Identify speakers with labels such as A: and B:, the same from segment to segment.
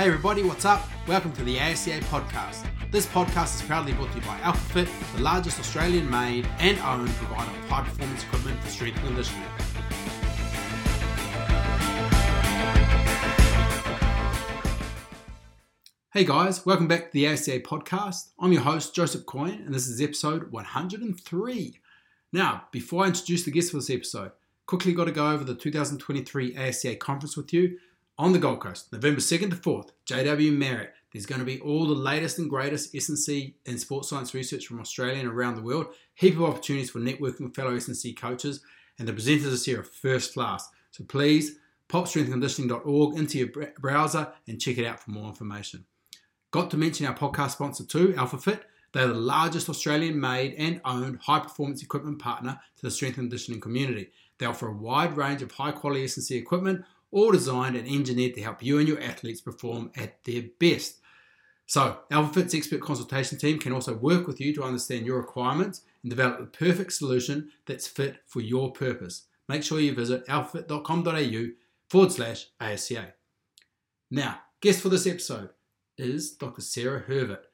A: Hey everybody, what's up? Welcome to the ASCA podcast. This podcast is proudly brought to you by AlphaFit, the largest Australian made and owned provider of high performance equipment for strength and conditioning. Hey guys, welcome back to the ASCA podcast. I'm your host, Joseph Coyne, and this is episode 103. Now, before I introduce the guest for this episode, quickly got to go over the 2023 ASCA conference with you on the Gold Coast, November 2nd to 4th, JW Marriott. There's going to be all the latest and greatest S&C and sports science research from Australia and around the world. Heap of opportunities for networking with fellow S&C coaches, and the presenters this year are first class. So please pop strengthandconditioning.org into your browser and check it out for more information. Got to mention our podcast sponsor too, AlphaFit. They're the largest Australian made and owned high performance equipment partner to the strength and conditioning community. They offer a wide range of high quality S&C equipment all designed and engineered to help you and your athletes perform at their best. So, AlphaFit's expert consultation team can also work with you to understand your requirements and develop the perfect solution that's fit for your purpose. Make sure you visit alphafit.com.au forward slash ASCA. Now, guest for this episode is Dr. Sarah Hervert.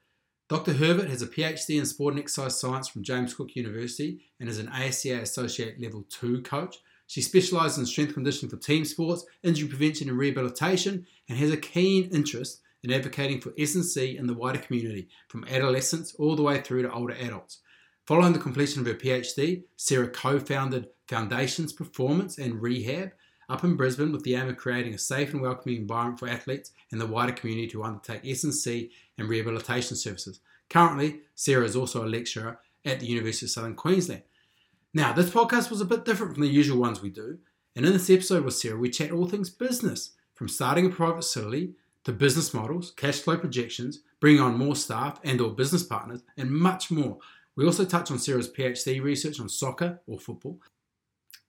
A: Dr. Hervert has a PhD in sport and exercise science from James Cook University and is an ASCA Associate Level 2 coach she specialises in strength conditioning for team sports, injury prevention and rehabilitation, and has a keen interest in advocating for S&C in the wider community, from adolescents all the way through to older adults. Following the completion of her PhD, Sarah co-founded Foundations Performance and Rehab up in Brisbane with the aim of creating a safe and welcoming environment for athletes and the wider community to undertake S&C and rehabilitation services. Currently, Sarah is also a lecturer at the University of Southern Queensland. Now, this podcast was a bit different from the usual ones we do, and in this episode with Sarah, we chat all things business, from starting a private facility to business models, cash flow projections, bringing on more staff and or business partners, and much more. We also touch on Sarah's PhD research on soccer or football.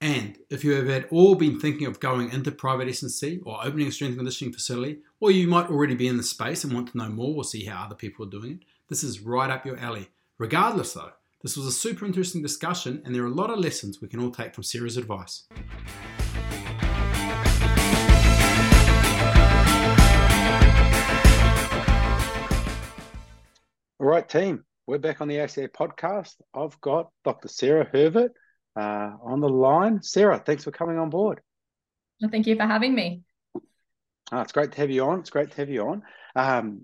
A: And if you have at all been thinking of going into private S&C or opening a strength and conditioning facility, or you might already be in the space and want to know more or see how other people are doing it, this is right up your alley. Regardless though, this was a super interesting discussion, and there are a lot of lessons we can all take from Sarah's advice. All right, team, we're back on the ASCA podcast. I've got Dr. Sarah Hervert uh, on the line. Sarah, thanks for coming on board.
B: Well, thank you for having me.
A: Oh, it's great to have you on. It's great to have you on. Um,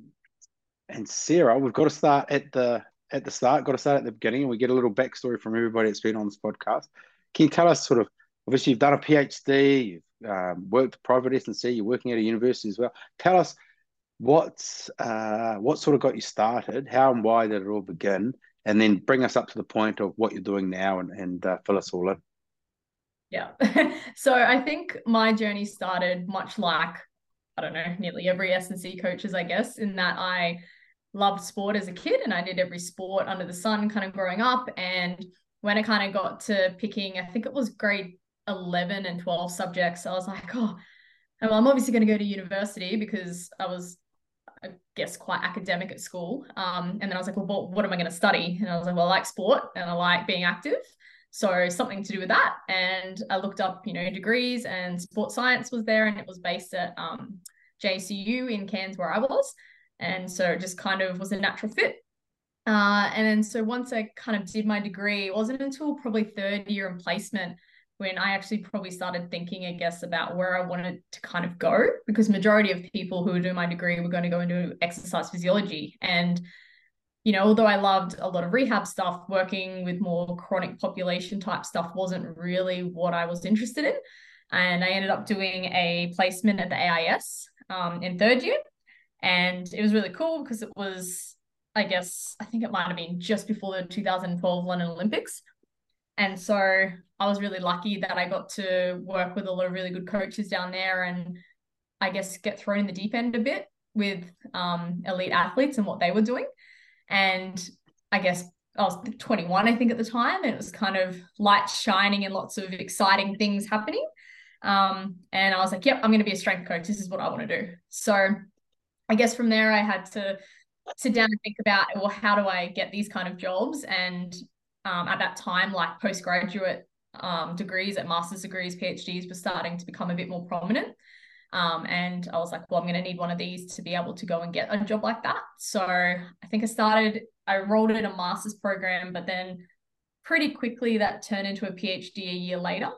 A: and Sarah, we've got to start at the at the start, got to start at the beginning, and we get a little backstory from everybody that's been on this podcast. Can you tell us sort of, obviously you've done a PhD, you've um, worked private S&C, you're working at a university as well. Tell us what's, uh, what sort of got you started, how and why did it all begin, and then bring us up to the point of what you're doing now and, and uh, fill us all in.
B: Yeah. so I think my journey started much like, I don't know, nearly every S&C coaches, I guess, in that I loved sport as a kid and I did every sport under the sun kind of growing up. And when I kind of got to picking, I think it was grade 11 and 12 subjects, I was like, oh, well, I'm obviously going to go to university because I was, I guess, quite academic at school. Um, and then I was like, well, what, what am I going to study? And I was like, well, I like sport and I like being active. So something to do with that. And I looked up, you know, degrees and sports science was there and it was based at um, JCU in Cairns where I was. And so it just kind of was a natural fit. Uh, and then so once I kind of did my degree, it wasn't until probably third year in placement when I actually probably started thinking, I guess, about where I wanted to kind of go, because majority of people who doing my degree were going to go into exercise physiology. And, you know, although I loved a lot of rehab stuff, working with more chronic population type stuff wasn't really what I was interested in. And I ended up doing a placement at the AIS um, in third year and it was really cool because it was i guess i think it might have been just before the 2012 london olympics and so i was really lucky that i got to work with a lot of really good coaches down there and i guess get thrown in the deep end a bit with um, elite athletes and what they were doing and i guess I was 21, I think, at the time, and it was kind of light shining and lots of exciting things happening. Um, and I was like, yep, I'm going to be a strength coach. This is what I want to do. So I guess from there I had to sit down and think about well how do I get these kind of jobs and um, at that time like postgraduate um, degrees at master's degrees PhDs were starting to become a bit more prominent Um, and I was like, well, I'm going to need one of these to be able to go and get a job like that. So I think I started, I rolled in a master's program, but then pretty quickly that turned into a PhD a year later.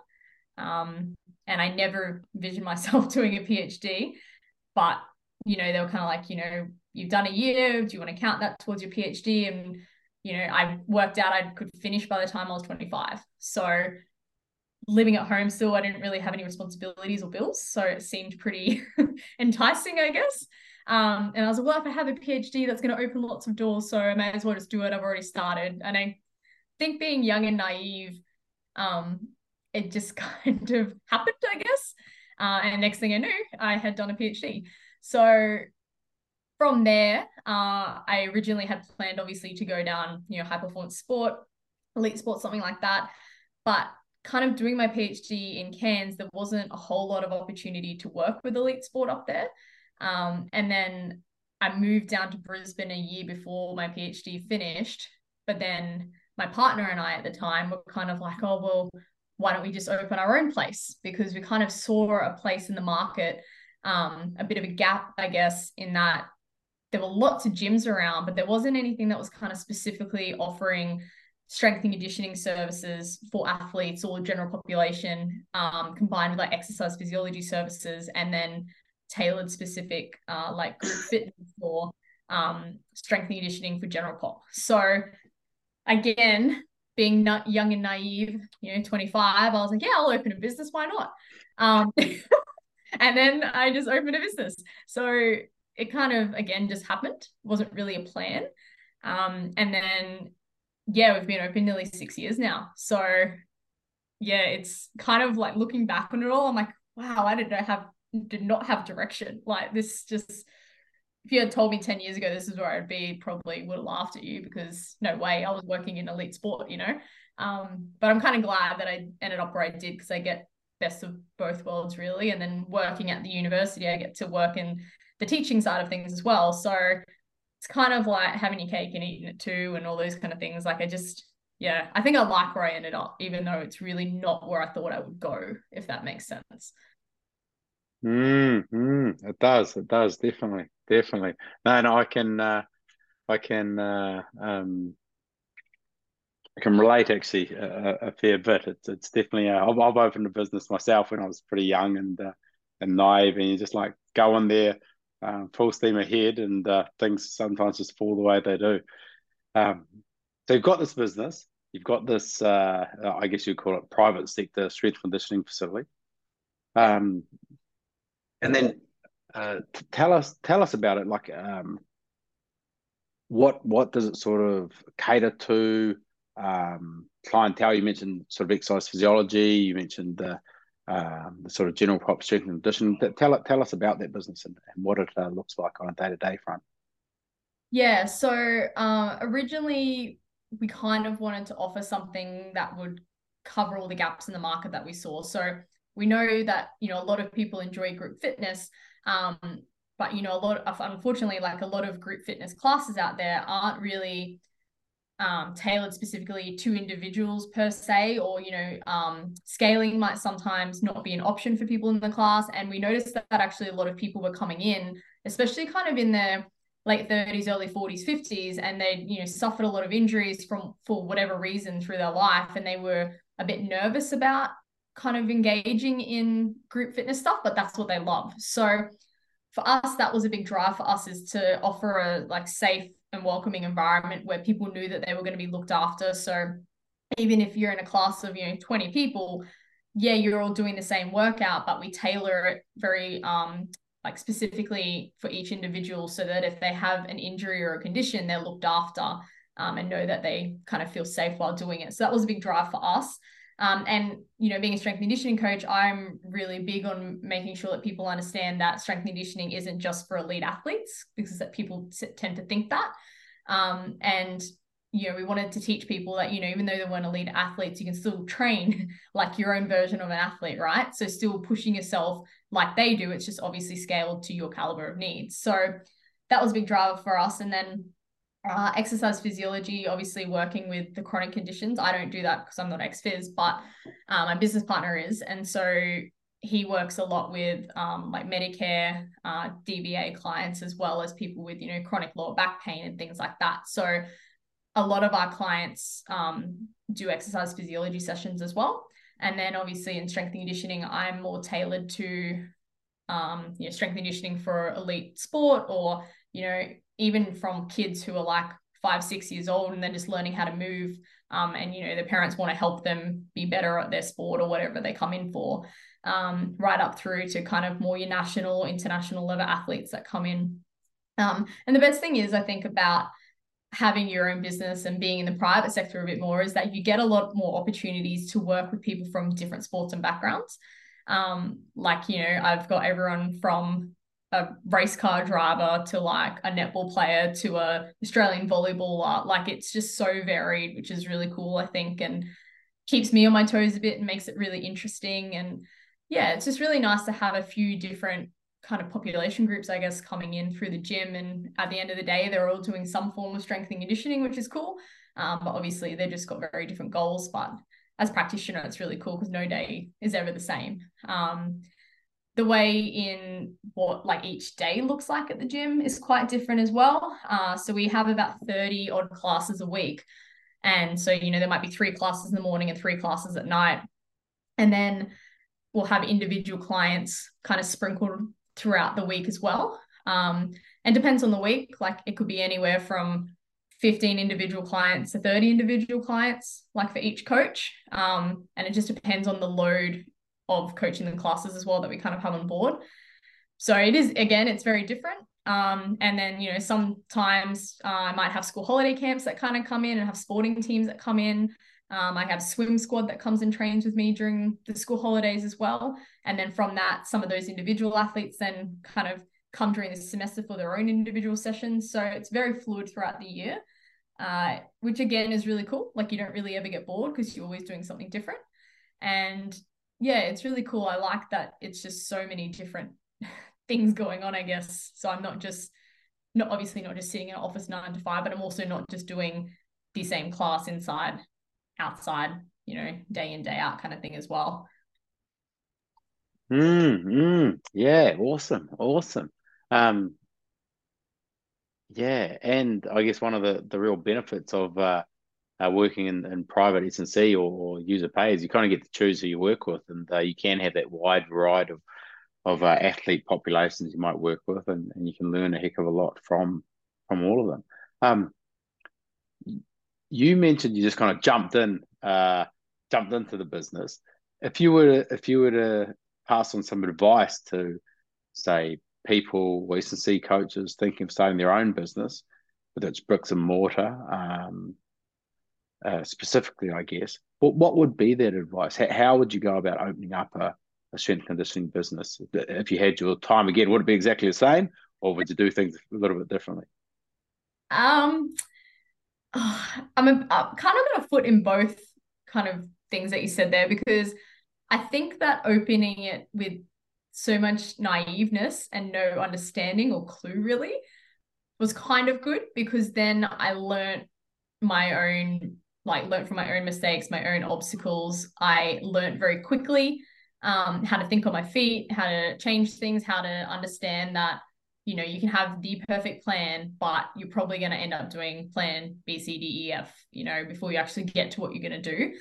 B: Um, and I never envisioned myself doing a PhD, but you know, they were kind of like, you know, you've done a year, do you want to count that towards your PhD? And, you know, I worked out I could finish by the time I was 25. So living at home still, I didn't really have any responsibilities or bills. So it seemed pretty enticing, I guess. Um, and I was like, well, if I have a PhD, that's going to open lots of doors. So I may as well just do it. I've already started. And I think being young and naive, um, it just kind of happened, I guess. Uh, and next thing I knew, I had done a PhD. So from there, uh, I originally had planned, obviously, to go down, you know, high performance sport, elite sport, something like that. But kind of doing my PhD in Cairns, there wasn't a whole lot of opportunity to work with elite sport up there. Um, and then I moved down to Brisbane a year before my PhD finished. But then my partner and I at the time were kind of like, oh, well, why don't we just open our own place? Because we kind of saw a place in the market, um, a bit of a gap, I guess, in that there were lots of gyms around, but there wasn't anything that was kind of specifically offering strength and conditioning services for athletes or general population, um, combined with like exercise physiology services, and then tailored specific uh, like group fitness or um, strength and conditioning for general pop. So again, being not young and naive, you know, 25, I was like, yeah, I'll open a business. Why not? Um, and then I just opened a business. So it kind of again just happened. Wasn't really a plan. Um, and then yeah, we've been open nearly six years now. So yeah, it's kind of like looking back on it all, I'm like, wow, I did not have did not have direction. Like this just if you had told me 10 years ago this is where I'd be, probably would have laughed at you because no way, I was working in elite sport, you know. Um, but I'm kind of glad that I ended up where I did because I get best of both worlds really. And then working at the university, I get to work in the teaching side of things as well. So it's kind of like having your cake and eating it too, and all those kind of things. Like I just, yeah, I think I like where I ended up, even though it's really not where I thought I would go, if that makes sense.
A: Mm, it does. It does definitely, definitely. No, no, I can, uh, I can, uh, um, I can relate actually a, a fair bit. It's it's definitely. Uh, I've, I've opened a business myself when I was pretty young and uh, and naive, and you just like go in there, um, full steam ahead, and uh, things sometimes just fall the way they do. Um, so you've got this business, you've got this, uh, I guess you'd call it private sector strength conditioning facility. Um, and then uh, tell us tell us about it. Like, um, what what does it sort of cater to? Um, clientele. You mentioned sort of exercise physiology. You mentioned the um, the sort of general pop strength and conditioning. Tell tell us about that business and, and what it uh, looks like on a day to day front.
B: Yeah. So uh, originally we kind of wanted to offer something that would cover all the gaps in the market that we saw. So we know that you know a lot of people enjoy group fitness um, but you know a lot of unfortunately like a lot of group fitness classes out there aren't really um, tailored specifically to individuals per se or you know um, scaling might sometimes not be an option for people in the class and we noticed that, that actually a lot of people were coming in especially kind of in their late 30s early 40s 50s and they you know suffered a lot of injuries from for whatever reason through their life and they were a bit nervous about kind of engaging in group fitness stuff, but that's what they love. So for us, that was a big drive for us is to offer a like safe and welcoming environment where people knew that they were going to be looked after. So even if you're in a class of, you know, 20 people, yeah, you're all doing the same workout, but we tailor it very um like specifically for each individual so that if they have an injury or a condition, they're looked after um, and know that they kind of feel safe while doing it. So that was a big drive for us. Um, and you know, being a strength conditioning coach, I'm really big on making sure that people understand that strength conditioning isn't just for elite athletes because that people tend to think that. Um, and you know, we wanted to teach people that you know, even though they weren't elite athletes, you can still train like your own version of an athlete, right? So still pushing yourself like they do. It's just obviously scaled to your caliber of needs. So that was a big driver for us. And then uh, exercise physiology, obviously working with the chronic conditions. I don't do that because I'm not ex phys, but uh, my business partner is. And so he works a lot with um, like Medicare, uh, DVA clients, as well as people with, you know, chronic lower back pain and things like that. So a lot of our clients um, do exercise physiology sessions as well. And then obviously in strength and conditioning, I'm more tailored to, um, you know, strength conditioning for elite sport or, you know, even from kids who are like five, six years old and then just learning how to move. Um, and, you know, the parents want to help them be better at their sport or whatever they come in for, um, right up through to kind of more your national, international level athletes that come in. Um, and the best thing is, I think, about having your own business and being in the private sector a bit more is that you get a lot more opportunities to work with people from different sports and backgrounds. Um, like, you know, I've got everyone from a race car driver to like a netball player to a Australian volleyballer. Like it's just so varied, which is really cool, I think, and keeps me on my toes a bit and makes it really interesting. And yeah, it's just really nice to have a few different kind of population groups, I guess, coming in through the gym. And at the end of the day, they're all doing some form of strength and conditioning, which is cool. Um, but obviously, they've just got very different goals. But as practitioner, it's really cool because no day is ever the same. Um, the way in what like each day looks like at the gym is quite different as well. Uh, so we have about 30 odd classes a week. And so, you know, there might be three classes in the morning and three classes at night. And then we'll have individual clients kind of sprinkled throughout the week as well. Um, and depends on the week. Like it could be anywhere from 15 individual clients to 30 individual clients, like for each coach. Um, and it just depends on the load of coaching the classes as well that we kind of have on board. So it is, again, it's very different. Um, and then, you know, sometimes uh, I might have school holiday camps that kind of come in and have sporting teams that come in. Um, I have swim squad that comes and trains with me during the school holidays as well. And then from that, some of those individual athletes then kind of come during the semester for their own individual sessions. So it's very fluid throughout the year, uh, which again is really cool. Like you don't really ever get bored because you're always doing something different. And yeah, it's really cool. I like that it's just so many different things going on, I guess. So I'm not just not obviously not just sitting in an office nine to five, but I'm also not just doing the same class inside outside, you know, day in, day out kind of thing as well.
A: Mm, mm, yeah, awesome, awesome. Um, yeah, and I guess one of the the real benefits of uh, uh working in, in private S&C or, or user pay is you kind of get to choose who you work with, and uh, you can have that wide variety of of uh, athlete populations you might work with, and, and you can learn a heck of a lot from from all of them. Um, you mentioned you just kind of jumped in, uh, jumped into the business. If you were to, if you were to pass on some advice to, say, people, S&C coaches thinking of starting their own business, whether it's bricks and mortar, um, uh, specifically, I guess, what what would be that advice? How, how would you go about opening up a, a strength conditioning business if you had your time again? Would it be exactly the same, or would you do things a little bit differently?
B: Um, I'm, a, I'm kind of got a foot in both kind of things that you said there because I think that opening it with so much naiveness and no understanding or clue really was kind of good because then I learned my own like learned from my own mistakes, my own obstacles. I learned very quickly um, how to think on my feet, how to change things, how to understand that you know, you can have the perfect plan, but you're probably going to end up doing plan B, C, D, E, F, you know, before you actually get to what you're going to do.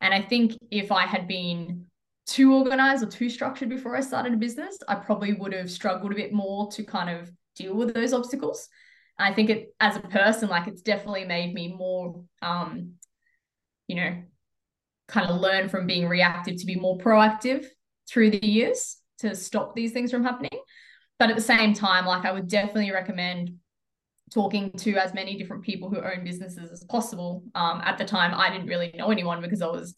B: And I think if I had been too organized or too structured before I started a business, I probably would have struggled a bit more to kind of deal with those obstacles. I think it as a person, like it's definitely made me more um, you know, kind of learn from being reactive to be more proactive through the years to stop these things from happening. But at the same time, like I would definitely recommend talking to as many different people who own businesses as possible. Um, at the time, I didn't really know anyone because I was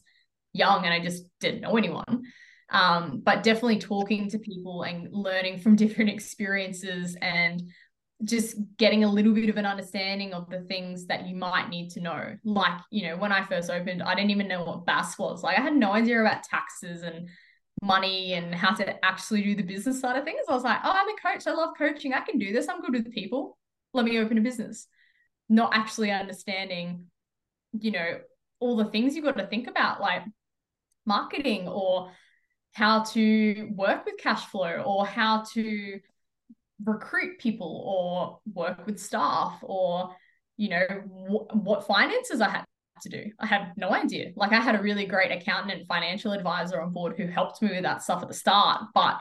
B: young and I just didn't know anyone. Um, but definitely talking to people and learning from different experiences and just getting a little bit of an understanding of the things that you might need to know. Like, you know, when I first opened, I didn't even know what BAS was. Like, I had no idea about taxes and money and how to actually do the business side of things. I was like, oh, I'm a coach. I love coaching. I can do this. I'm good with people. Let me open a business. Not actually understanding, you know, all the things you've got to think about, like marketing or how to work with cash flow or how to recruit people or work with staff or you know wh- what finances I had to do. I had no idea. Like I had a really great accountant and financial advisor on board who helped me with that stuff at the start, but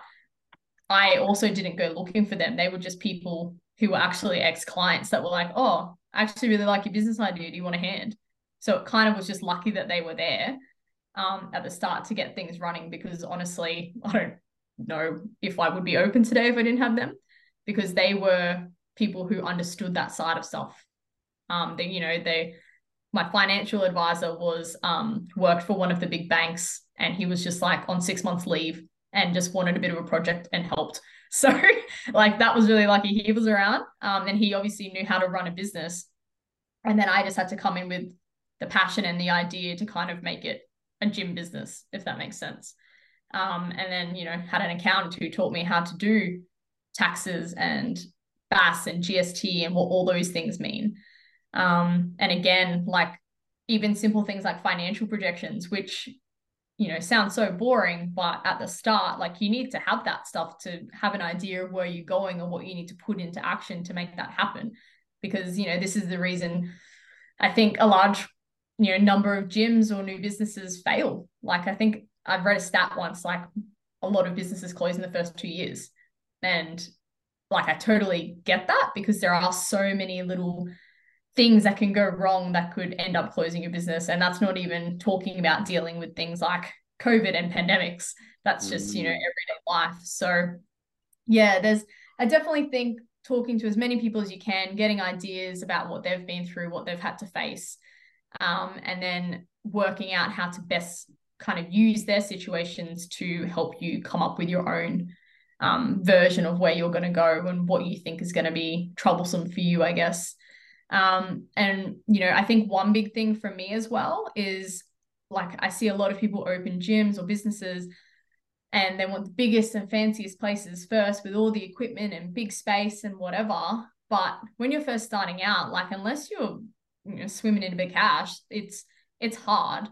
B: I also didn't go looking for them. They were just people who were actually ex clients that were like, "Oh, I actually really like your business idea. Do you want a hand?" So it kind of was just lucky that they were there um, at the start to get things running because honestly, I don't know if I would be open today if I didn't have them because they were people who understood that side of stuff. Um, they, you know, they my financial advisor was um, worked for one of the big banks and he was just like on six months leave and just wanted a bit of a project and helped. So like that was really lucky. He was around um, and he obviously knew how to run a business. And then i just had to come in with the passion and the idea to kind of make it a gym business if that makes sense. Um, and then you know had an accountant who taught me how to do taxes and BAS and GST and what all those things mean um, and again, like even simple things like financial projections, which you know sound so boring, but at the start, like you need to have that stuff to have an idea of where you're going or what you need to put into action to make that happen. Because you know this is the reason I think a large you know number of gyms or new businesses fail. Like I think I've read a stat once, like a lot of businesses close in the first two years, and like I totally get that because there are so many little things that can go wrong that could end up closing your business. And that's not even talking about dealing with things like COVID and pandemics. That's just, you know, mm. everyday life. So, yeah, there's, I definitely think talking to as many people as you can, getting ideas about what they've been through, what they've had to face, um, and then working out how to best kind of use their situations to help you come up with your own um, version of where you're going to go and what you think is going to be troublesome for you, I guess. Um, and you know, I think one big thing for me as well is like I see a lot of people open gyms or businesses and they want the biggest and fanciest places first with all the equipment and big space and whatever. But when you're first starting out, like unless you're you know, swimming in a big cash, it's it's hard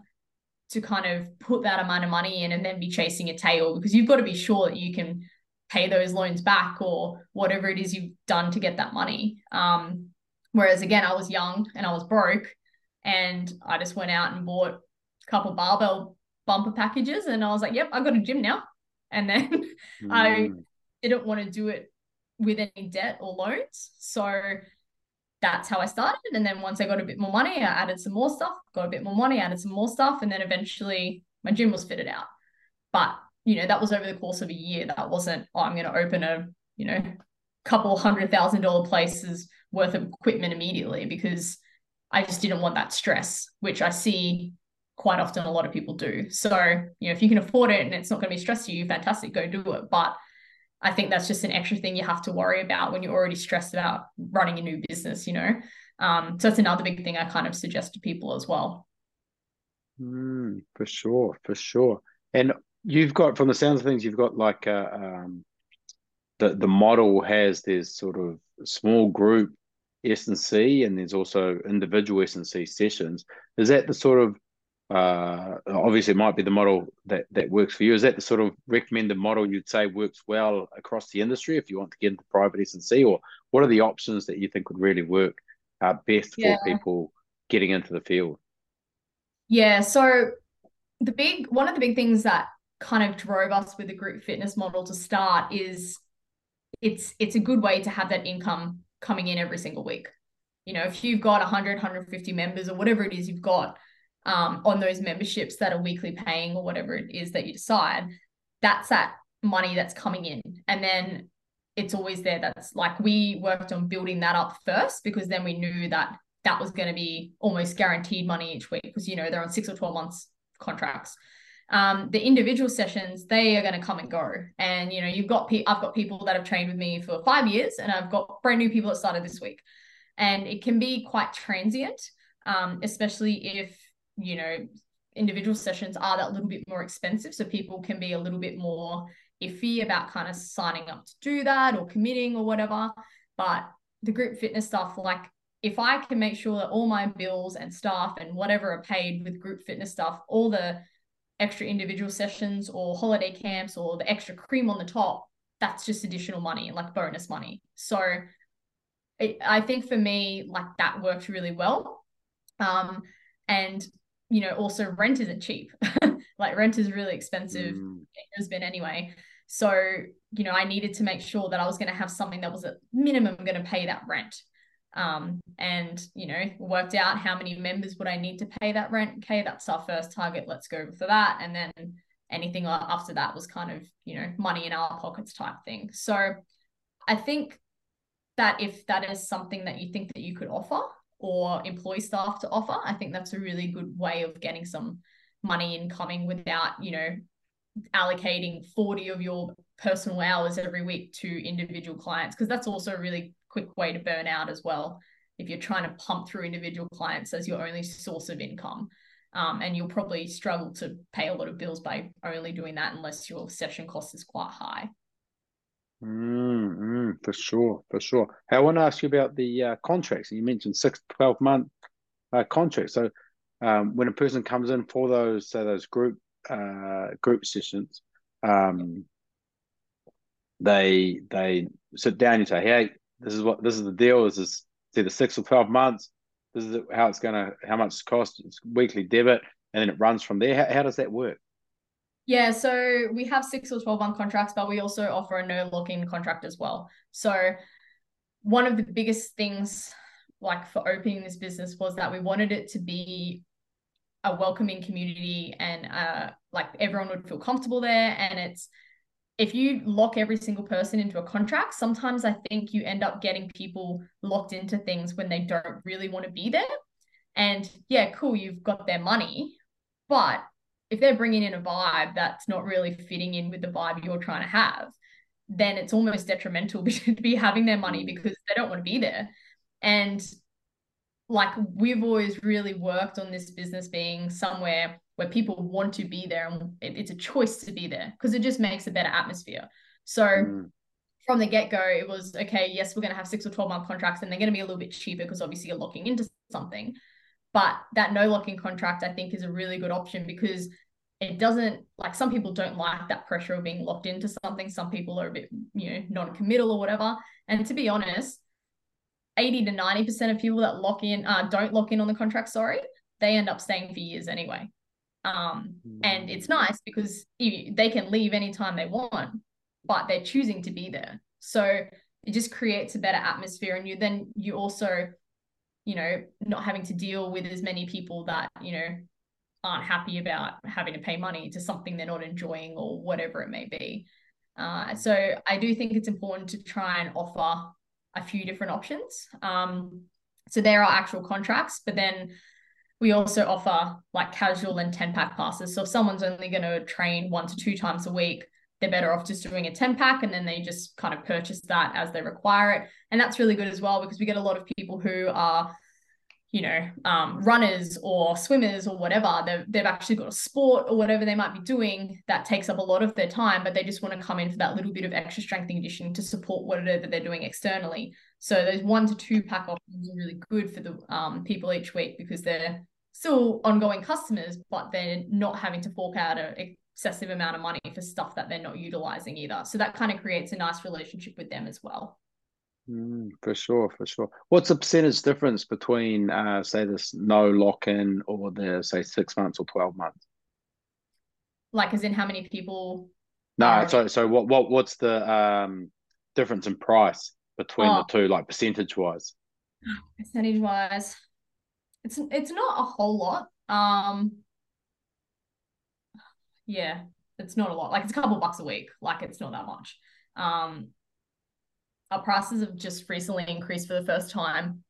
B: to kind of put that amount of money in and then be chasing a tail because you've got to be sure that you can pay those loans back or whatever it is you've done to get that money. Um, Whereas again, I was young and I was broke, and I just went out and bought a couple barbell bumper packages, and I was like, "Yep, I got a gym now." And then mm. I didn't want to do it with any debt or loans, so that's how I started. And then once I got a bit more money, I added some more stuff. Got a bit more money, added some more stuff, and then eventually my gym was fitted out. But you know, that was over the course of a year. That wasn't, oh, I'm going to open a, you know, couple hundred thousand dollar places worth of equipment immediately because I just didn't want that stress, which I see quite often a lot of people do. So, you know, if you can afford it and it's not going to be stress to you, fantastic, go do it. But I think that's just an extra thing you have to worry about when you're already stressed about running a new business, you know? Um, so that's another big thing I kind of suggest to people as well.
A: Mm, for sure, for sure. And you've got, from the sounds of things, you've got like a, um, the the model has this sort of small group S and C, and there's also individual S and C sessions. Is that the sort of uh, obviously it might be the model that that works for you? Is that the sort of recommended model you'd say works well across the industry if you want to get into private S and C, or what are the options that you think would really work uh, best yeah. for people getting into the field?
B: Yeah, so the big one of the big things that kind of drove us with the group fitness model to start is it's it's a good way to have that income coming in every single week. You know, if you've got 100, 150 members or whatever it is you've got um, on those memberships that are weekly paying or whatever it is that you decide, that's that money that's coming in. And then it's always there. That's like we worked on building that up first because then we knew that that was going to be almost guaranteed money each week because, you know, they're on six or 12 months contracts um, the individual sessions they are going to come and go. And you know you've got pe- i've got people that have trained with me for five years and i've got brand new people that started this week. And it can be quite transient um, especially if you know individual sessions are that little bit more expensive. So people can be a little bit more iffy about kind of signing up to do that or committing or whatever. But the group fitness stuff like if i can make sure that all my bills and staff and whatever are paid with group fitness stuff all the extra individual sessions or holiday camps or the extra cream on the top, that's just additional money, like bonus money. So it, I think for me, like that worked really well. Um, and you know, also rent isn't cheap. like rent is really expensive. Mm. It has been anyway. So, you know, I needed to make sure that I was going to have something that was at minimum going to pay that rent. Um, and you know, worked out how many members would I need to pay that rent. Okay, that's our first target. Let's go for that. And then anything after that was kind of, you know, money in our pockets type thing. So I think that if that is something that you think that you could offer or employ staff to offer, I think that's a really good way of getting some money incoming without, you know, allocating 40 of your personal hours every week to individual clients because that's also really quick way to burn out as well if you're trying to pump through individual clients as your only source of income. Um, and you'll probably struggle to pay a lot of bills by only doing that unless your session cost is quite high.
A: Mm, mm, for sure for sure. Hey, i want to ask you about the uh, contracts. You mentioned six 12 month uh, contracts. So um, when a person comes in for those so those group uh, group sessions, um, they they sit down. You say, "Hey, this is what this is the deal. This is either six or twelve months. This is how it's gonna how much it's cost. It's weekly debit, and then it runs from there. How, how does that work?"
B: Yeah, so we have six or 12 month contracts, but we also offer a no lock in contract as well. So, one of the biggest things, like for opening this business, was that we wanted it to be a welcoming community and uh, like everyone would feel comfortable there. And it's if you lock every single person into a contract, sometimes I think you end up getting people locked into things when they don't really want to be there. And yeah, cool, you've got their money, but if they're bringing in a vibe that's not really fitting in with the vibe you're trying to have, then it's almost detrimental to be having their money mm. because they don't want to be there. And like we've always really worked on this business being somewhere where people want to be there and it, it's a choice to be there because it just makes a better atmosphere. So mm. from the get-go it was okay yes we're going to have six or 12 month contracts and they're going to be a little bit cheaper because obviously you're locking into something. But that no locking contract i think is a really good option because it doesn't like some people don't like that pressure of being locked into something. Some people are a bit you know non-committal or whatever. And to be honest 80 to 90% of people that lock in, uh, don't lock in on the contract, sorry, they end up staying for years anyway. Um, and it's mm. nice because they can leave anytime they want, but they're choosing to be there. So it just creates a better atmosphere. And you then you also, you know, not having to deal with as many people that, you know, aren't happy about having to pay money to something they're not enjoying or whatever it may be. Uh, so I do think it's important to try and offer a few different options. Um, so there are actual contracts, but then we also offer like casual and 10 pack passes. So if someone's only going to train one to two times a week, they're better off just doing a 10 pack and then they just kind of purchase that as they require it. And that's really good as well because we get a lot of people who are you know, um, runners or swimmers or whatever, they've, they've actually got a sport or whatever they might be doing that takes up a lot of their time, but they just want to come in for that little bit of extra strength and conditioning to support whatever they're doing externally. So those one to two pack options are really good for the um, people each week because they're still ongoing customers, but they're not having to fork out an excessive amount of money for stuff that they're not utilizing either. So that kind of creates a nice relationship with them as well.
A: Mm, for sure, for sure. What's the percentage difference between, uh, say, this no lock in or the say six months or twelve months?
B: Like, as in how many people?
A: No, are... so so what what what's the um difference in price between oh. the two, like percentage wise?
B: Percentage wise, it's it's not a whole lot. Um, yeah, it's not a lot. Like it's a couple bucks a week. Like it's not that much. Um, our prices have just recently increased for the first time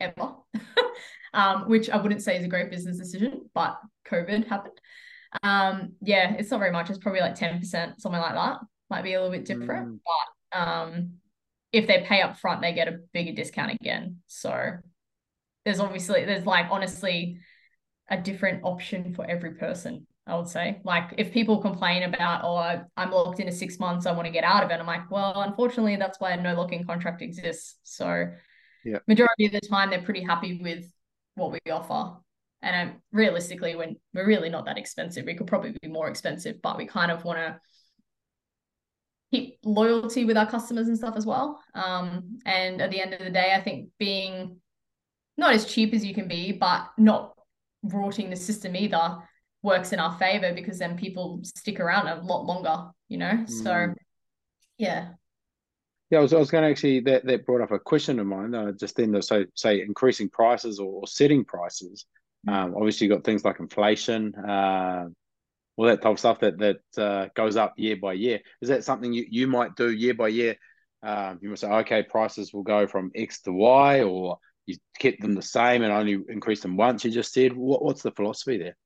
B: ever, um, which I wouldn't say is a great business decision, but COVID happened. Um, yeah, it's not very much. It's probably like 10%, something like that. Might be a little bit different, mm. but um, if they pay up front, they get a bigger discount again. So there's obviously, there's like honestly a different option for every person. I would say. Like if people complain about, oh, I'm locked into six months, I want to get out of it. I'm like, well, unfortunately, that's why no locking contract exists. So
A: yeah,
B: majority of the time they're pretty happy with what we offer. And um, realistically, when we're really not that expensive, we could probably be more expensive, but we kind of want to keep loyalty with our customers and stuff as well. Um, and at the end of the day, I think being not as cheap as you can be, but not rorting the system either works in our favor because then people stick around a lot longer, you know? Mm. So, yeah.
A: Yeah, I was, I was going to actually, that, that brought up a question of mine, uh, just then, so say increasing prices or, or setting prices. Mm. Um, obviously, you've got things like inflation, uh, all that type of stuff that that uh, goes up year by year. Is that something you, you might do year by year? Um, you might say, okay, prices will go from X to Y, or you keep them the same and only increase them once. You just said, what, what's the philosophy there?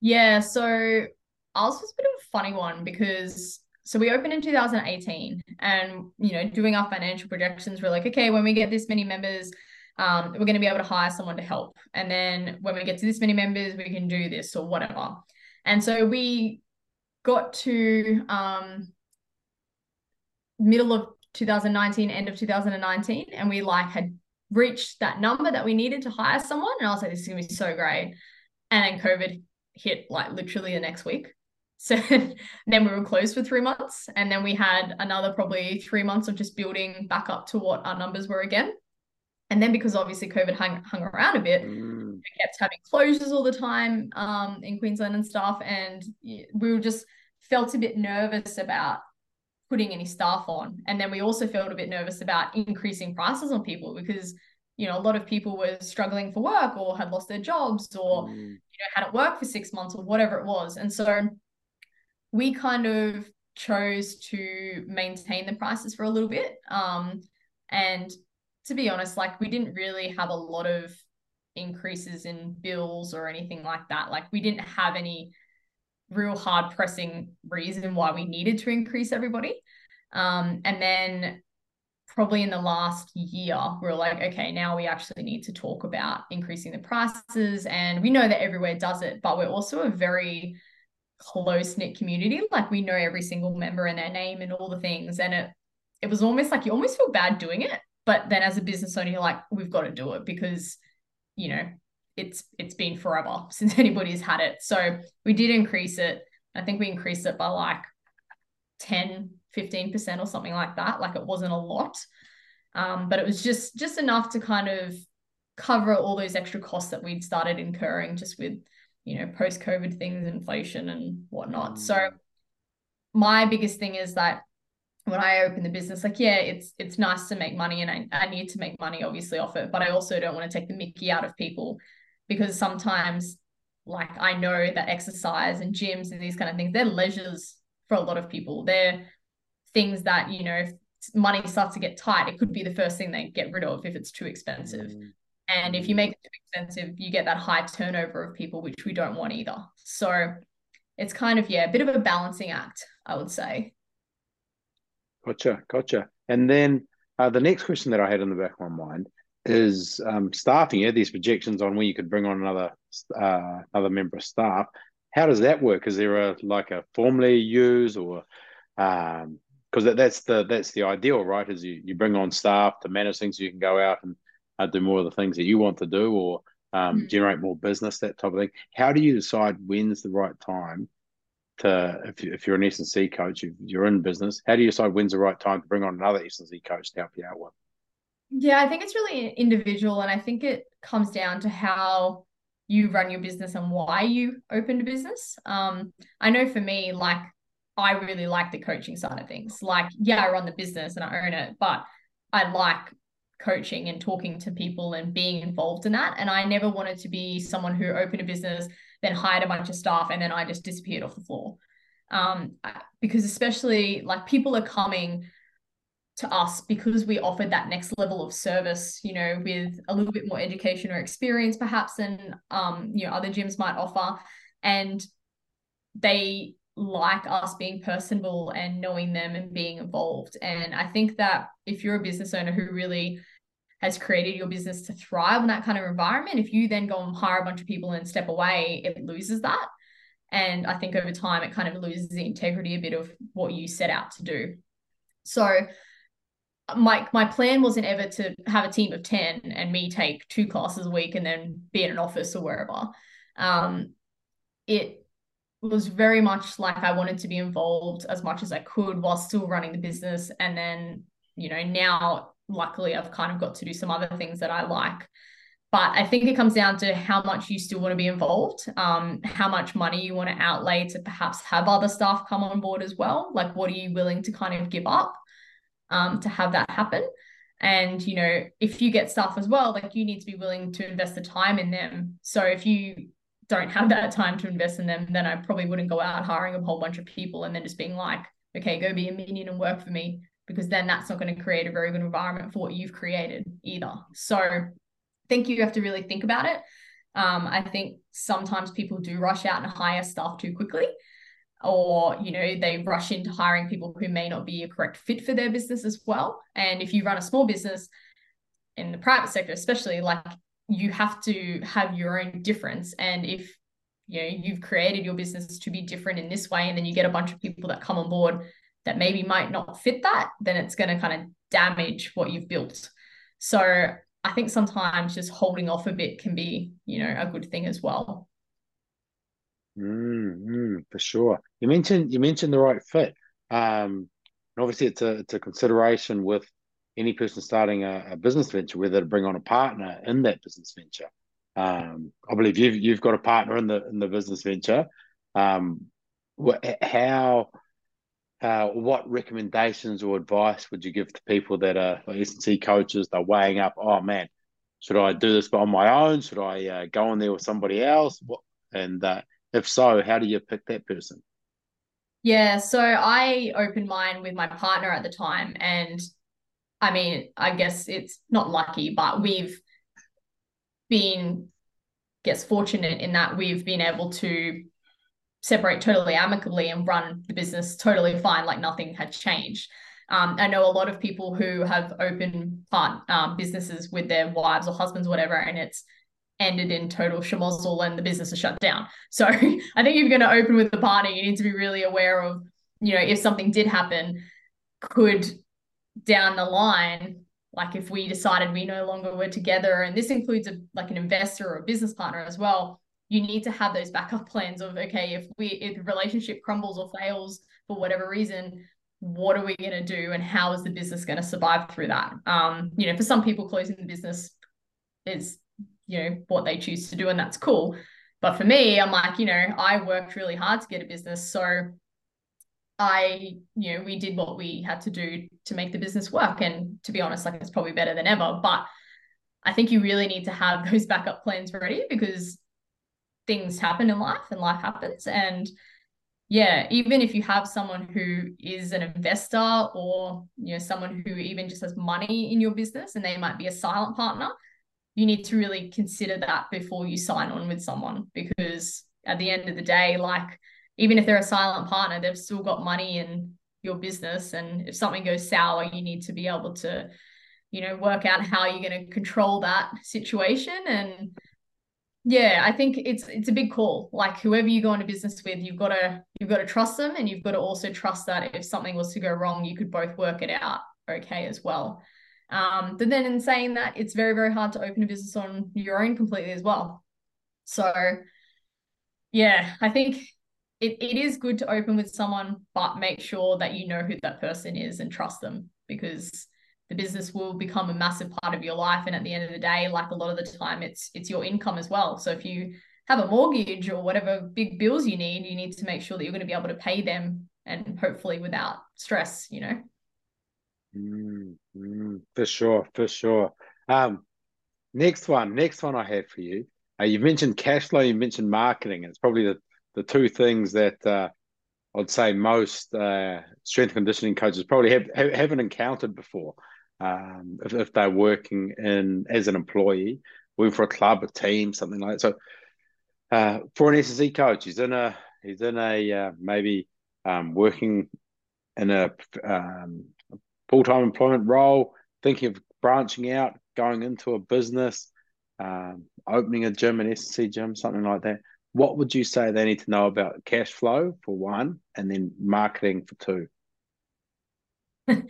B: Yeah, so ours was a bit of a funny one because so we opened in 2018 and you know doing our financial projections we're like okay when we get this many members um, we're going to be able to hire someone to help and then when we get to this many members we can do this or whatever and so we got to um, middle of 2019, end of 2019, and we like had reached that number that we needed to hire someone. And I was like, this is gonna be so great. And then COVID hit like literally the next week. So then we were closed for three months. And then we had another probably three months of just building back up to what our numbers were again. And then because obviously COVID hung, hung around a bit, mm. we kept having closures all the time um, in Queensland and stuff. And we were just felt a bit nervous about putting any staff on. And then we also felt a bit nervous about increasing prices on people because, you know, a lot of people were struggling for work or had lost their jobs or, mm. you know, hadn't worked for six months or whatever it was. And so we kind of chose to maintain the prices for a little bit. Um, and to be honest, like we didn't really have a lot of increases in bills or anything like that. Like we didn't have any real hard pressing reason why we needed to increase everybody. Um, and then probably in the last year, we are like, okay, now we actually need to talk about increasing the prices. And we know that everywhere does it, but we're also a very close knit community. Like we know every single member and their name and all the things. And it it was almost like you almost feel bad doing it but then as a business owner, you're like, we've got to do it because, you know, it's it's been forever since anybody's had it. So we did increase it. I think we increased it by like 10, 15% or something like that. Like it wasn't a lot. Um, but it was just just enough to kind of cover all those extra costs that we'd started incurring just with, you know, post-COVID things, inflation and whatnot. Mm. So my biggest thing is that when I open the business, like, yeah, it's it's nice to make money and I, I need to make money obviously off it, but I also don't want to take the mickey out of people because sometimes like I know that exercise and gyms and these kind of things, they're leisures for a lot of people. They're things that, you know, if money starts to get tight, it could be the first thing they get rid of if it's too expensive. Mm. And if you make it too expensive, you get that high turnover of people, which we don't want either. So it's kind of, yeah, a bit of a balancing act, I would say.
A: Gotcha, gotcha. And then uh, the next question that I had in the back of my mind is um, staffing. You had these projections on when you could bring on another uh, another member of staff. How does that work? Is there a like a formula you use, or because that, that's the that's the ideal, right? Is you, you bring on staff to manage things, so you can go out and uh, do more of the things that you want to do, or um, mm-hmm. generate more business, that type of thing. How do you decide when's the right time to if, if you're an S&C coach, if you're in business, how do you decide when's the right time to bring on another S&C coach to help you out with?
B: Yeah, I think it's really individual, and I think it comes down to how you run your business and why you opened a business. Um, I know for me, like I really like the coaching side of things. Like, yeah, I run the business and I own it, but I like coaching and talking to people and being involved in that. And I never wanted to be someone who opened a business then hired a bunch of staff, and then I just disappeared off the floor. Um, because especially like people are coming to us because we offered that next level of service, you know, with a little bit more education or experience perhaps than um, you know, other gyms might offer. And they like us being personable and knowing them and being involved. And I think that if you're a business owner who really has created your business to thrive in that kind of environment, if you then go and hire a bunch of people and step away, it loses that. And I think over time, it kind of loses the integrity a bit of what you set out to do. So my my plan wasn't ever to have a team of 10 and me take two classes a week and then be in an office or wherever um, it was very much like i wanted to be involved as much as i could while still running the business and then you know now luckily i've kind of got to do some other things that i like but i think it comes down to how much you still want to be involved um, how much money you want to outlay to perhaps have other staff come on board as well like what are you willing to kind of give up um, to have that happen. And, you know, if you get staff as well, like you need to be willing to invest the time in them. So if you don't have that time to invest in them, then I probably wouldn't go out hiring a whole bunch of people and then just being like, okay, go be a minion and work for me, because then that's not going to create a very good environment for what you've created either. So I think you have to really think about it. Um, I think sometimes people do rush out and hire staff too quickly or you know they rush into hiring people who may not be a correct fit for their business as well and if you run a small business in the private sector especially like you have to have your own difference and if you know you've created your business to be different in this way and then you get a bunch of people that come on board that maybe might not fit that then it's going to kind of damage what you've built so i think sometimes just holding off a bit can be you know a good thing as well
A: Mm, mm, for sure. You mentioned you mentioned the right fit. Um, obviously, it's a it's a consideration with any person starting a, a, business venture whether to bring on a partner in that business venture. Um, I believe you've you've got a partner in the in the business venture. Um, how uh, what recommendations or advice would you give to people that are S&C coaches? They're weighing up. Oh man, should I do this on my own? Should I uh, go in there with somebody else? What and uh, if so, how do you pick that person?
B: Yeah, so I opened mine with my partner at the time. And I mean, I guess it's not lucky, but we've been, gets fortunate in that we've been able to separate totally amicably and run the business totally fine, like nothing had changed. Um, I know a lot of people who have opened part um, businesses with their wives or husbands, whatever, and it's ended in total schmozzle and the business is shut down. So I think if you're going to open with the party, you need to be really aware of, you know, if something did happen, could down the line, like if we decided we no longer were together, and this includes a like an investor or a business partner as well, you need to have those backup plans of okay, if we if the relationship crumbles or fails for whatever reason, what are we going to do and how is the business going to survive through that? Um you know for some people closing the business is you know what they choose to do and that's cool. But for me i'm like you know i worked really hard to get a business so i you know we did what we had to do to make the business work. And to be honest like it's probably better than ever. But i think you really need to have those backup plans ready because things happen in life and life happens. And yeah even if you have someone who is an investor or you know someone who even just has money in your business and they might be a silent partner you need to really consider that before you sign on with someone because at the end of the day like even if they're a silent partner they've still got money in your business. And if something goes sour you need to be able to you know work out how you're going to control that situation. And yeah i think it's it's a big call. Like whoever you go into business with you've got to you've got to trust them and you've got to also trust that if something was to go wrong you could both work it out okay as well. Um, but then in saying that, it's very, very hard to open a business on your own completely as well. So yeah, I think it, it is good to open with someone, but make sure that you know who that person is and trust them because the business will become a massive part of your life. And at the end of the day, like a lot of the time, it's it's your income as well. So if you have a mortgage or whatever big bills you need, you need to make sure that you're going to be able to pay them and hopefully without stress, you know.
A: Mm, mm, for sure, for sure. Um, next one, next one I have for you. Uh, you mentioned cash flow, you mentioned marketing. and It's probably the, the two things that uh, I'd say most uh, strength conditioning coaches probably have, have, not encountered before. Um, if, if they're working in as an employee, working for a club, a team, something like that. So, uh, for an S&C coach, he's in a he's in a uh, maybe um, working in a um, full time employment role, thinking of branching out, going into a business, um, opening a gym, an S&C gym, something like that. What would you say they need to know about cash flow for one, and then marketing for two?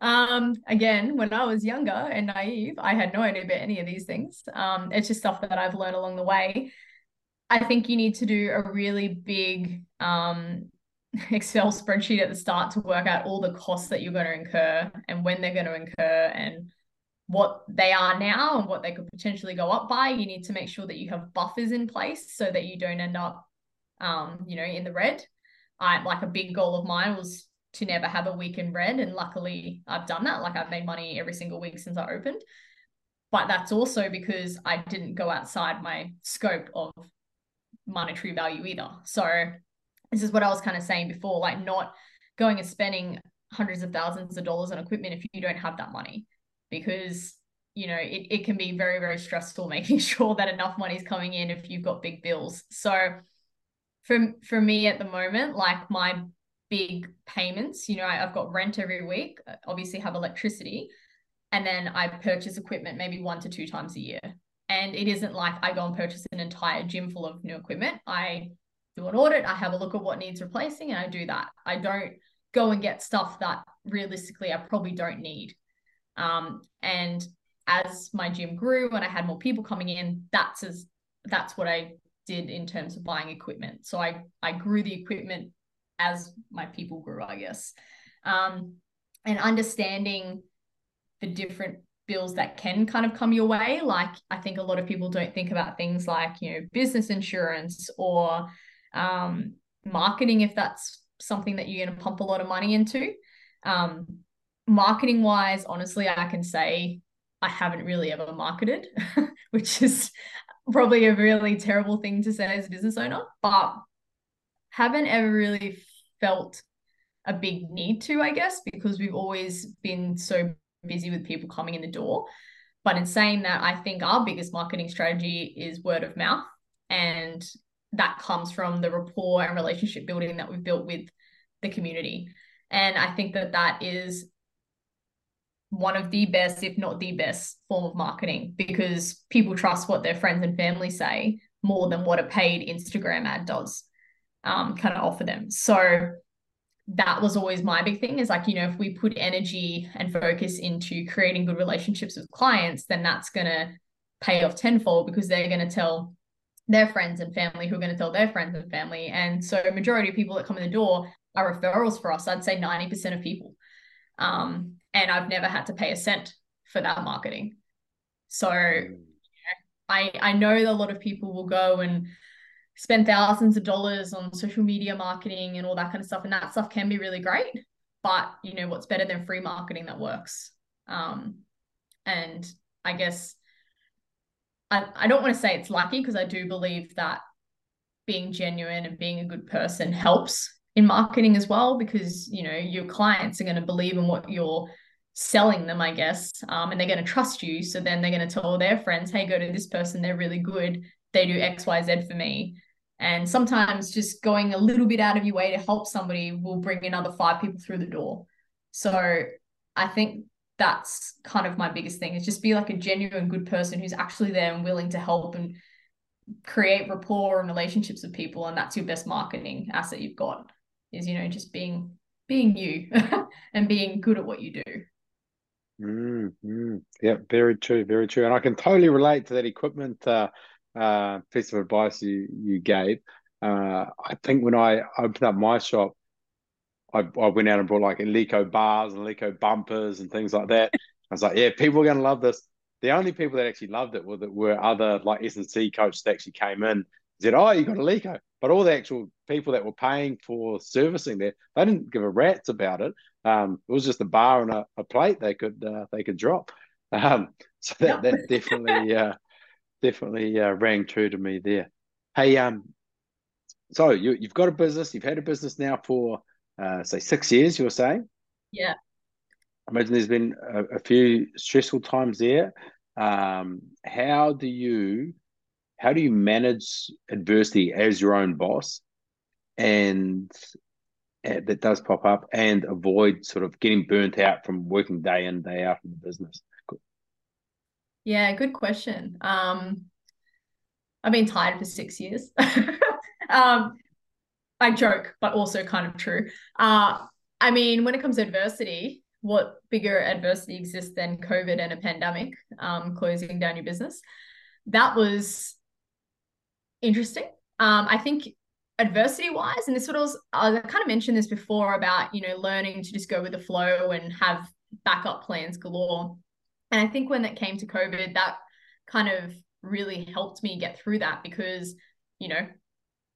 B: um, again, when I was younger and naive, I had no idea about any of these things. Um, it's just stuff that I've learned along the way. I think you need to do a really big um, Excel spreadsheet at the start to work out all the costs that you're going to incur and when they're going to incur and what they are now and what they could potentially go up by. You need to make sure that you have buffers in place so that you don't end up, um, you know, in the red. I like a big goal of mine was to never have a week in red, and luckily I've done that. Like I've made money every single week since I opened, but that's also because I didn't go outside my scope of monetary value either. So this is what I was kind of saying before, like not going and spending hundreds of thousands of dollars on equipment if you don't have that money because you know it, it can be very very stressful making sure that enough money is coming in if you've got big bills. So for for me at the moment like my big payments you know I, i've got rent every week uh, obviously have electricity and then i purchase equipment maybe one to two times a year. And it isn't like i go and purchase an entire gym full of new equipment. I do an audit i have a look at what needs replacing and i do that. I don't go and get stuff that realistically i probably don't need um, and as my gym grew and I had more people coming in, that's as that's what I did in terms of buying equipment. So I I grew the equipment as my people grew, I guess. Um, and understanding the different bills that can kind of come your way. Like I think a lot of people don't think about things like, you know, business insurance or um, marketing if that's something that you're going to pump a lot of money into. Um, marketing wise, honestly, I can say I haven't really ever marketed, which is probably a really terrible thing to say as a business owner, but haven't ever really felt a big need to, I guess, because we've always been so busy with people coming in the door. But in saying that, I think our biggest marketing strategy is word of mouth. And that comes from the rapport and relationship building that we've built with the community. And I think that that is one of the best, if not the best, form of marketing because people trust what their friends and family say more than what a paid Instagram ad does um, kind of offer them. So that was always my big thing is like, you know, if we put energy and focus into creating good relationships with clients, then that's going to pay off tenfold because they're going to tell their friends and family who are going to tell their friends and family. And so majority of people that come in the door are referrals for us. I'd say 90% of people. Um, and I've never had to pay a cent for that marketing. So mm. I I know that a lot of people will go and spend thousands of dollars on social media marketing and all that kind of stuff, and that stuff can be really great. But you know what's better than free marketing that works? Um, and I guess I, I don't want to say it's lucky because I do believe that being genuine and being a good person helps in marketing as well because you know your clients are going to believe in what you're selling them, I guess, um, and they're going to trust you. So then they're going to tell their friends, hey, go to this person. They're really good. They do X, Y, Z for me. And sometimes just going a little bit out of your way to help somebody will bring another five people through the door. So I think that's kind of my biggest thing is just be like a genuine good person who's actually there and willing to help and create rapport and relationships with people. And that's your best marketing asset you've got is, you know, just being being you and being good at what you do.
A: Mm. Yeah, very true, very true. And I can totally relate to that equipment uh, uh, piece of advice you you gave. Uh, I think when I opened up my shop, I, I went out and bought like Eleiko bars and Eleiko bumpers and things like that. I was like, yeah, people are going to love this. The only people that actually loved it were were other like S and C coaches that actually came in said, "Oh, you got Eleiko," but all the actual people that were paying for servicing there, they didn't give a rat's about it. Um, it was just a bar and a, a plate they could uh, they could drop. Um, so that, that definitely uh, definitely uh, rang true to me there. Hey, um, so you you've got a business. You've had a business now for uh, say six years. You were saying,
B: yeah.
A: I imagine there's been a, a few stressful times there. Um, how do you how do you manage adversity as your own boss? And uh, that does pop up and avoid sort of getting burnt out from working day in day out in the business.
B: Yeah good question. Um i've been tired for six years. Um i joke but also kind of true. Uh i mean when it comes to adversity what bigger adversity exists than COVID and a pandemic um, closing down your business. That was interesting. Um, I think adversity wise, and this what I was, I kind of mentioned this before about, you know, learning to just go with the flow and have backup plans galore. And I think when it came to COVID, that kind of really helped me get through that because, you know,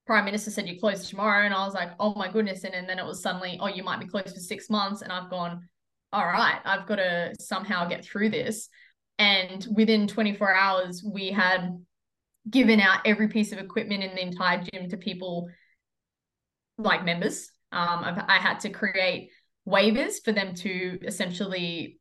B: Prime Minister said you close tomorrow. And I was like, oh my goodness. And, and then it was suddenly, oh, you might be closed for six months. And I've gone, all right, I've got to somehow get through this. And within 24 hours, we had given out every piece of equipment in the entire gym to people like members. Um, I've, I had to create waivers for them to essentially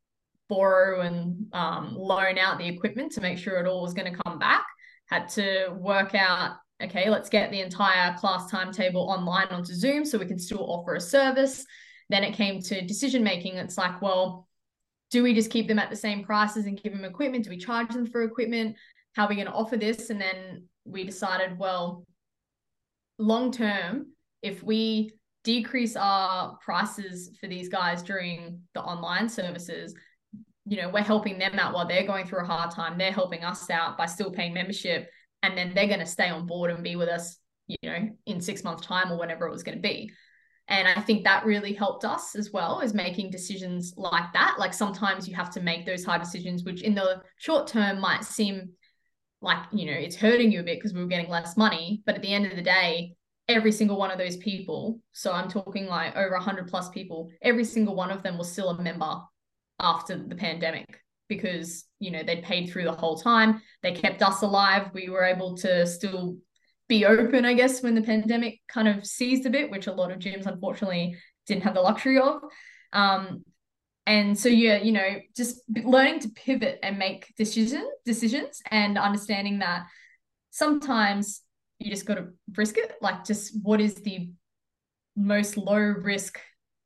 B: borrow and um, loan out the equipment to make sure it all was going to come back. Had to work out, okay, let's get the entire class timetable online onto Zoom so we can still offer a service. Then it came to decision making. It's like, well, do we just keep them at the same prices and give them equipment? Do we charge them for equipment? How are we going to offer this? And then we decided, well, long term, if we decrease our prices for these guys during the online services, you know, we're helping them out while they're going through a hard time. They're helping us out by still paying membership. And then they're going to stay on board and be with us, you know, in six months' time or whenever it was going to be. And I think that really helped us as well as making decisions like that. Like sometimes you have to make those hard decisions, which in the short term might seem like, you know, it's hurting you a bit because we were getting less money. But at the end of the day, every single one of those people, so I'm talking like over 100 plus people, every single one of them was still a member after the pandemic because, you know, they'd paid through the whole time. They kept us alive. We were able to still be open, I guess, when the pandemic kind of seized a bit, which a lot of gyms unfortunately didn't have the luxury of. Um, and so yeah, you know, just learning to pivot and make decision decisions and understanding that sometimes you just got to risk it. Like, just what is the most low risk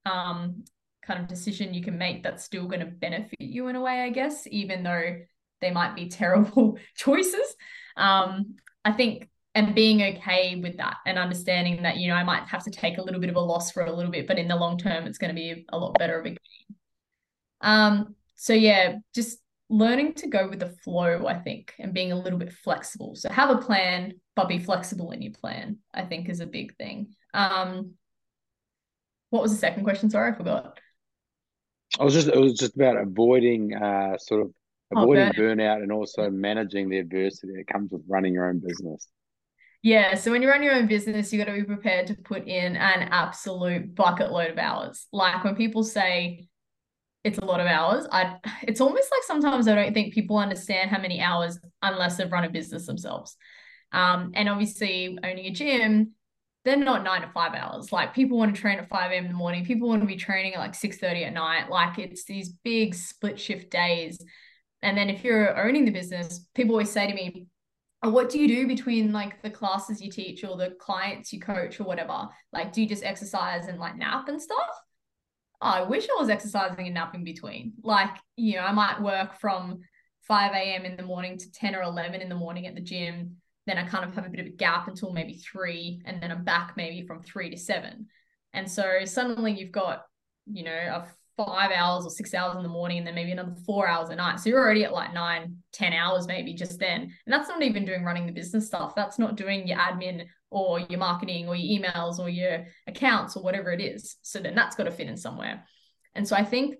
B: um, kind of decision you can make that's still going to benefit you in a way, I guess, even though they might be terrible choices. Um, I think and being okay with that and understanding that you know I might have to take a little bit of a loss for a little bit, but in the long term, it's going to be a lot better of a gain. Um, so yeah, just learning to go with the flow, I think, and being a little bit flexible. So have a plan, but be flexible in your plan. I think is a big thing. Um, what was the second question? Sorry, I forgot.
A: I was just it was just about avoiding uh sort of oh, avoiding oh, burnout. burnout and also managing the adversity that comes with running your own business.
B: Yeah. So when you run your own business, you got to be prepared to put in an absolute bucket load of hours. Like when people say it's a lot of hours, I it's almost like sometimes I don't think people understand how many hours unless they've run a business themselves. Um, and obviously owning a gym, they're not nine to five hours. Like people want to train at 5 a.m. in the morning, people want to be training at like 6 30 at night. Like it's these big split shift days. And then if you're owning the business, people always say to me, what do you do between like the classes you teach or the clients you coach or whatever? Like, do you just exercise and like nap and stuff? I wish I was exercising and in between. Like, you know, I might work from 5 a.m. in the morning to 10 or 11 in the morning at the gym. Then I kind of have a bit of a gap until maybe three, and then I'm back maybe from three to seven. And so suddenly you've got, you know, a five hours or six hours in the morning and then maybe another four hours a night. So you're already at like nine, ten hours maybe just then. And that's not even doing running the business stuff. That's not doing your admin or your marketing or your emails or your accounts or whatever it is. So then that's got to fit in somewhere. And so I think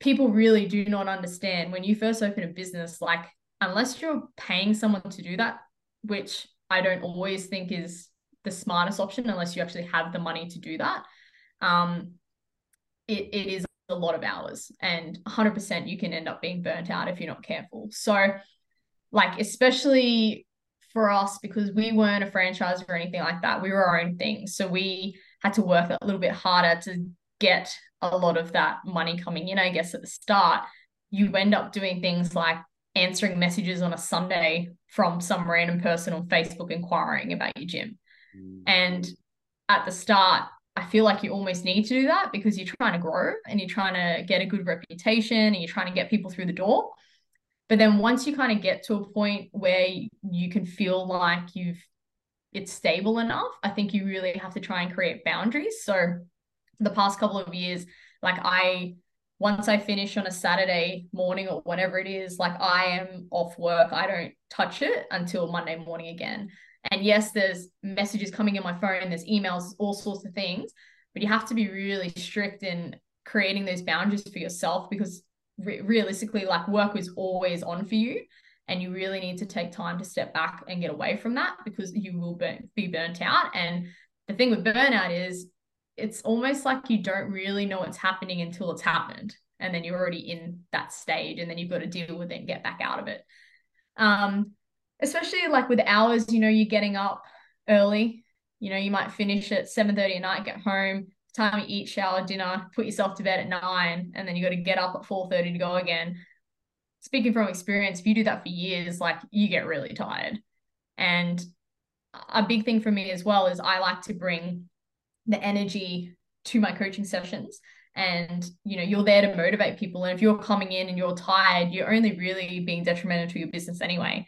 B: people really do not understand when you first open a business, like unless you're paying someone to do that, which I don't always think is the smartest option unless you actually have the money to do that. Um, it, it is a lot of hours and 100% you can end up being burnt out if you're not careful. So, like, especially for us, because we weren't a franchise or anything like that, we were our own thing. So, we had to work a little bit harder to get a lot of that money coming in, I guess, at the start. You end up doing things like answering messages on a Sunday from some random person on Facebook inquiring about your gym. Mm. And at the start, I feel like you almost need to do that because you're trying to grow and you're trying to get a good reputation and you're trying to get people through the door. But then once you kind of get to a point where you can feel like you've it's stable enough, I think you really have to try and create boundaries. So the past couple of years, like I once I finish on a Saturday morning or whatever it is, like I am off work. I don't touch it until Monday morning again. And yes, there's messages coming in my phone, there's emails, all sorts of things, but you have to be really strict in creating those boundaries for yourself because re- realistically, like work is always on for you. And you really need to take time to step back and get away from that because you will burn, be burnt out. And the thing with burnout is it's almost like you don't really know what's happening until it's happened. And then you're already in that stage and then you've got to deal with it and get back out of it. Um, especially like with hours, you know, you're getting up early. You know, you might finish at 7 30 at night, get home, time you eat, shower, dinner, put yourself to bed at nine, and then you got to get up at four thirty to go again. Speaking from experience, if you do that for years, like you get really tired. And a big thing for me as well is I like to bring the energy to my coaching sessions and you know you're there to motivate people and if you're coming in and you're tired you're only really being detrimental to your business anyway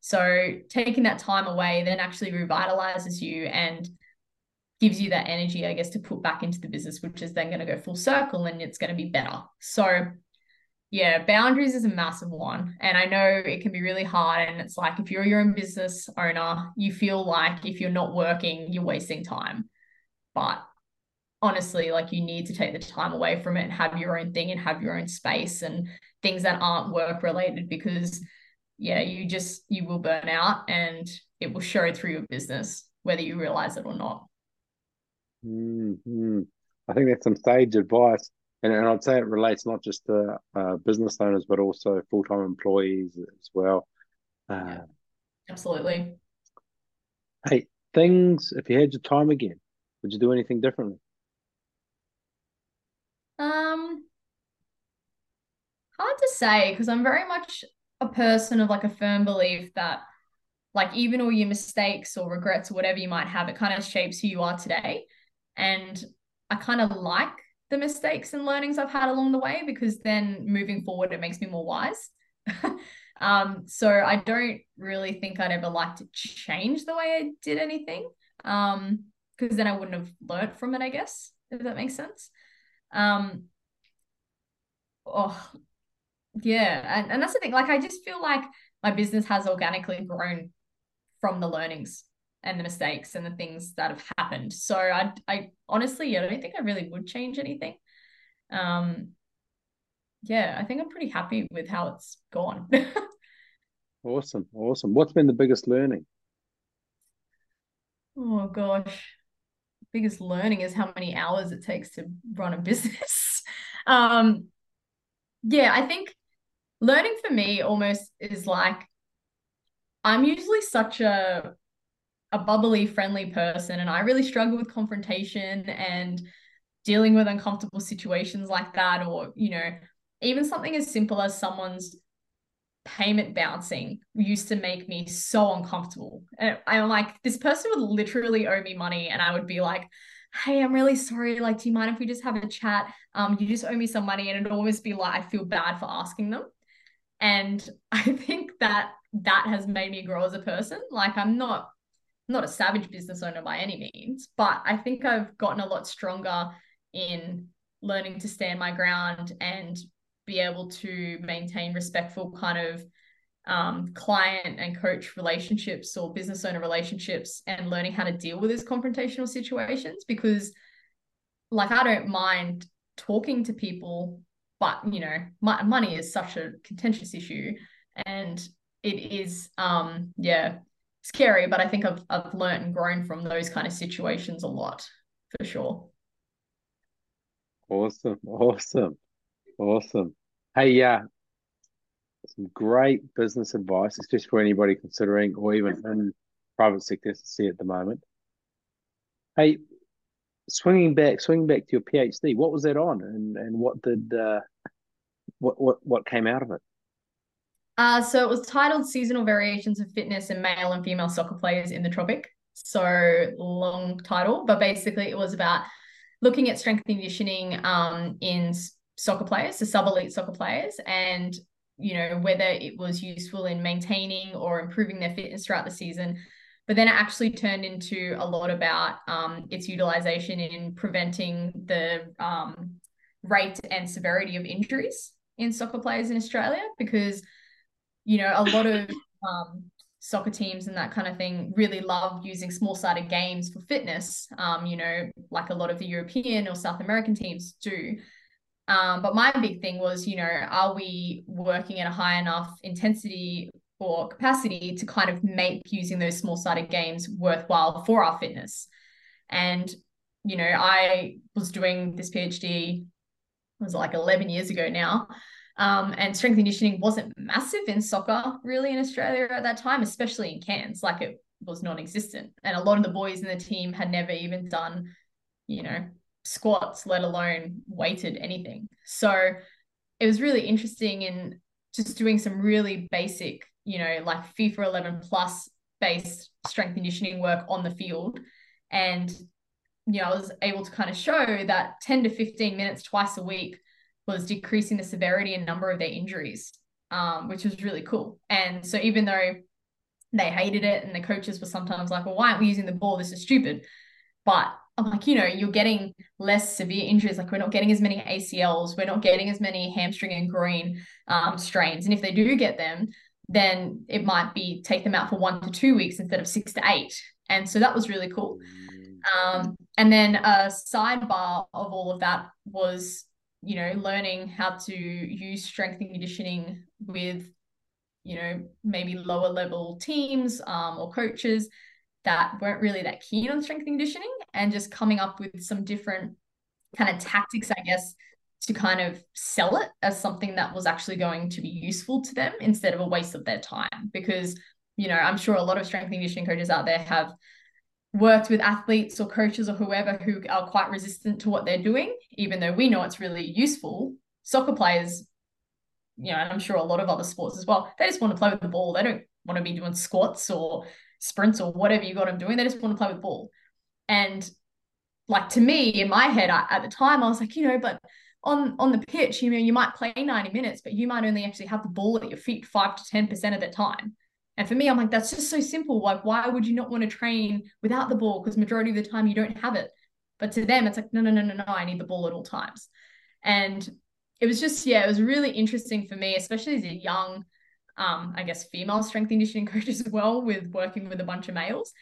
B: so taking that time away then actually revitalizes you and gives you that energy i guess to put back into the business which is then going to go full circle and it's going to be better. So yeah boundaries is a massive one. And i know it can be really hard and it's like if you're your own business owner you feel like if you're not working you're wasting time. But honestly, like you need to take the time away from it and have your own thing and have your own space and things that aren't work related because yeah, you just you will burn out and it will show through your business whether you realize it or not.
A: Mm-hmm. I think that's some sage advice. And, and I'd say it relates not just to uh, business owners, but also full time employees as well. Uh, yeah,
B: absolutely.
A: Hey, things, if you had your time again, would you do anything differently?
B: Um, hard to say because I'm very much a person of like a firm belief that like even all your mistakes or regrets or whatever you might have, it kind of shapes who you are today. And I kind of like the mistakes and learnings I've had along the way because then moving forward it makes me more wise. um, so I don't really think I'd ever like to change the way I did anything. Um, because then I wouldn't have learnt from it, I guess, if that makes sense. Um, oh, yeah. And, and that's the thing. Like, I just feel like my business has organically grown from the learnings and the mistakes and the things that have happened. So I, I honestly, I don't think I really would change anything. Um, yeah, I think I'm pretty happy with how it's gone.
A: awesome, awesome. What's been the biggest learning?
B: Oh gosh, biggest learning is how many hours it takes to run a business. um, yeah, I think learning for me almost is like I'm usually such a a bubbly, friendly person, and I really struggle with confrontation and dealing with uncomfortable situations like that, or you know, even something as simple as someone's payment bouncing used to make me so uncomfortable. And I'm like, this person would literally owe me money, and I would be like, hey, I'm really sorry. Like, do you mind if we just have a chat? Um, you just owe me some money. And it'd always be like, I feel bad for asking them. And I think that that has made me grow as a person. Like, I'm not not a savage business owner by any means, but I think I've gotten a lot stronger in learning to stand my ground and be able to maintain respectful kind of um, client and coach relationships or business owner relationships and learning how to deal with these confrontational situations because like i don't mind talking to people but you know my, money is such a contentious issue and it is um yeah scary but i think i've i've learned and grown from those kind of situations a lot for sure
A: awesome awesome Awesome. Hey, yeah, some great business advice, especially for anybody considering or even in private sector to see at the moment. Hey, swinging back, swinging back to your PhD, what was that on, and and what did uh, what what what came out of it?
B: Uh, so it was titled "Seasonal Variations of Fitness in Male and Female Soccer Players in the Tropic." So long title, but basically it was about looking at strength conditioning um, in soccer players, the sub elite soccer players, and you know whether it was useful in maintaining or improving their fitness throughout the season. But then it actually turned into a lot about um, its utilization in preventing the um, rate and severity of injuries in soccer players in Australia because, you know, a lot of um, soccer teams and that kind of thing really love using small sided games for fitness, um, you know, like a lot of the European or South American teams do. Um, but my big thing was, you know, are we working at a high enough intensity or capacity to kind of make using those small sided games worthwhile for our fitness? And, you know, I was doing this PhD, was like 11 years ago now. Um, and strength conditioning wasn't massive in soccer really in Australia at that time, especially in Cairns. Like it was non-existent, and a lot of the boys in the team had never even done, you know, squats, let alone weighted anything. So it was really interesting in just doing some really basic, you know, like FIFA 11 plus based strength conditioning work on the field. And, you know, I was able to kind of show that 10 to 15 minutes twice a week was decreasing the severity and number of their injuries, um, which was really cool. And so even though they hated it and the coaches were sometimes like, well, why aren't we using the ball? This is stupid. But I'm like, you know, you're getting less severe injuries. Like we're not getting as many ACLs, we're not getting as many hamstring and groin um, strains. And if they do get them, then it might be take them out for one to two weeks instead of six to eight. And so that was really cool. Um, and then a sidebar of all of that was, you know, learning how to use strength and conditioning with, you know, maybe lower level teams um, or coaches that weren't really that keen on strength and conditioning and just coming up with some different kind of tactics, I guess, to kind of sell it as something that was actually going to be useful to them instead of a waste of their time. Because, you know, I'm sure a lot of strength and conditioning coaches out there have worked with athletes or coaches or whoever who are quite resistant to what they're doing, even though we know it's really useful. Soccer players, you know, and I'm sure a lot of other sports as well, they just want to play with the ball. They don't want to be doing squats or sprints or whatever you got them doing. They just want to play with the ball. And like to me, in my head I, at the time, I was like, you know, but on on the pitch, you know, you might play 90 minutes, but you might only actually have the ball at your feet five to 10% of the time. And for me, I'm like, that's just so simple. Like, why would you not want to train without the ball? Because majority of the time you don't have it. But to them, it's like, no, no, no, no, no, I need the ball at all times. And it was just, yeah, it was really interesting for me, especially as a young um, I guess, female strength conditioning coach as well with working with a bunch of males.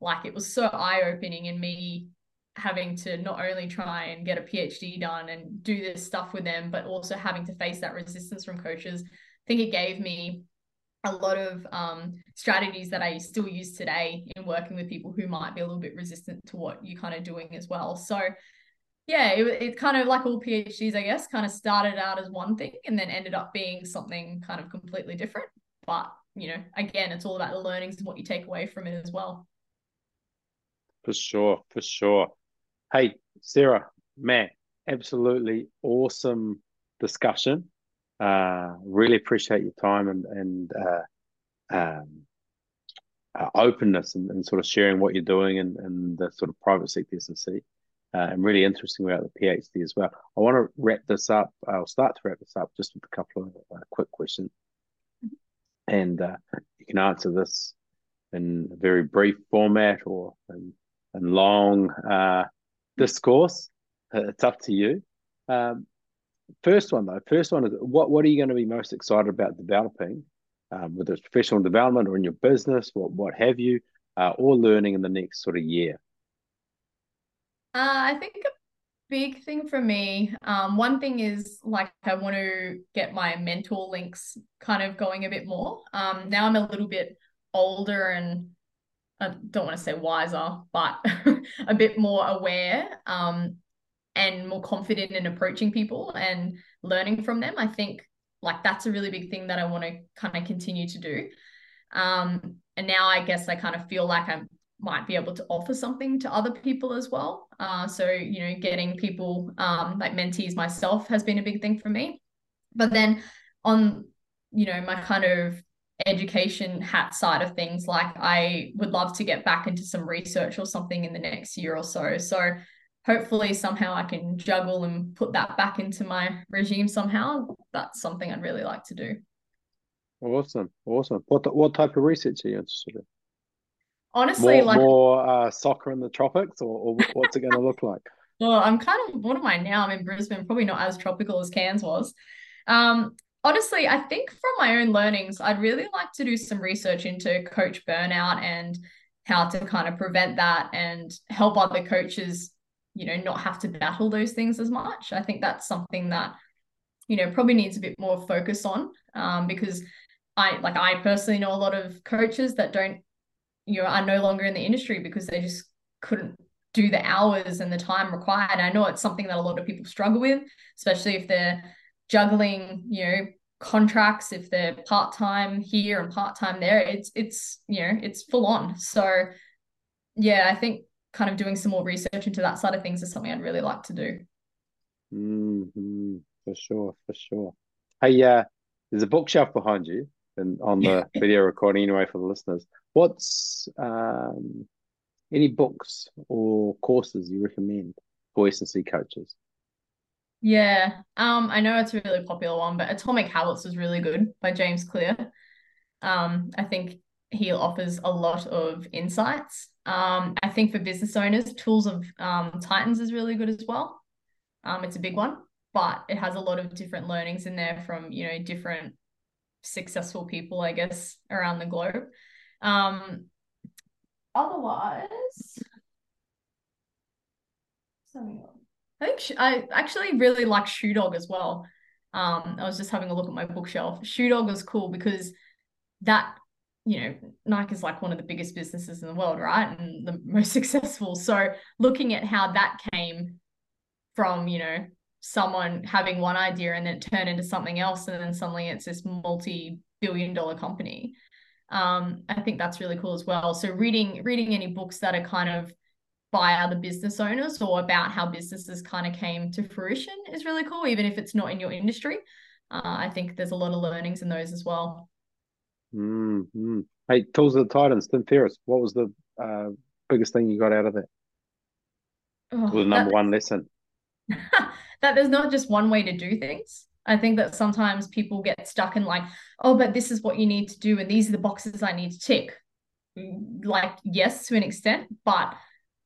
B: Like it was so eye opening in me having to not only try and get a PhD done and do this stuff with them, but also having to face that resistance from coaches. I think it gave me a lot of um, strategies that I still use today in working with people who might be a little bit resistant to what you're kind of doing as well. So yeah, it, it kind of like all PhDs, I guess, kind of started out as one thing and then ended up being something kind of completely different. But, you know, again, it's all about the learnings and what you take away from it as well.
A: For sure, for sure. Hey, Sarah, man, absolutely awesome discussion. Uh, really appreciate your time and, and uh, um, uh, openness and, and, sort of sharing what you're doing and, and the sort of private sector S&C uh, and really interesting about the PhD as well. I want to wrap this up. I'll start to wrap this up just with a couple of uh, quick questions, and uh, you can answer this in a very brief format or in, in long uh, discourse. It's up to you. Um, first one though, first one is what what are you going to be most excited about developing, um, whether it's professional development or in your business, what what have you, uh, or learning in the next sort of year.
B: Uh, I think a big thing for me, um, one thing is like I want to get my mentor links kind of going a bit more. Um, now I'm a little bit older and I don't want to say wiser, but a bit more aware um, and more confident in approaching people and learning from them. I think like that's a really big thing that I want to kind of continue to do. Um, and now I guess I kind of feel like I'm might be able to offer something to other people as well. Uh, so, you know, getting people um, like mentees myself has been a big thing for me. But then on, you know, my kind of education hat side of things, like I would love to get back into some research or something in the next year or so. So hopefully somehow I can juggle and put that back into my regime somehow. That's something I'd really like to do.
A: Awesome. Awesome. What, what type of research are you interested in?
B: honestly
A: more,
B: like
A: more uh, soccer in the tropics or, or what's it going to look like
B: well, I'm kind of what am I now? I'm in Brisbane, probably not as tropical as Cairns was. Um, honestly, I think from my own learnings, I'd really like to do some research into coach burnout and how to kind of prevent that and help other coaches, you know, not have to battle those things as much. I think that's something that, you know, probably needs a bit more focus on um, because I like I personally know a lot of coaches that don't, you know, are no longer in the industry because they just couldn't do the hours and the time required. I know it's something that a lot of people struggle with, especially if they're juggling, you know, contracts, if they're part-time here and part-time there. It's it's, you know, it's full on. So yeah, I think kind of doing some more research into that side of things is something I'd really like to do.
A: Mm-hmm. For sure, for sure. Hey, uh, there's a bookshelf behind you and on the video recording anyway for the listeners. What's um any books or courses you recommend for S&C coaches?
B: Yeah, um, I know it's a really popular one, but Atomic Habits is really good by James Clear. Um, I think he offers a lot of insights. Um, I think for business owners, Tools of um, Titans is really good as well. Um, it's a big one, but it has a lot of different learnings in there from you know different successful people, I guess, around the globe. Um, otherwise, I think I actually really like Shoe Dog as well. Um, I was just having a look at my bookshelf. Shoe Dog was cool because that, you know, Nike is like one of the biggest businesses in the world, right? And the most successful. So looking at how that came from, you know, someone having one idea and then turn into something else, and then suddenly it's this multi-billion dollar company um, I think that's really cool as well. So reading reading any books that are kind of by other business owners or about how businesses kind of came to fruition is really cool, even if it's not in your industry. Uh, I think there's a lot of learnings in those as well.
A: Mm-hmm. Hey, Tools of the Titans, Tim Ferriss, what was the uh, biggest thing you got out of it? Oh, the number that, one lesson?
B: that there's not just one way to do things. I think that sometimes people get stuck in like, oh, but this is what you need to do, and these are the boxes I need to tick. Like, yes, to an extent, but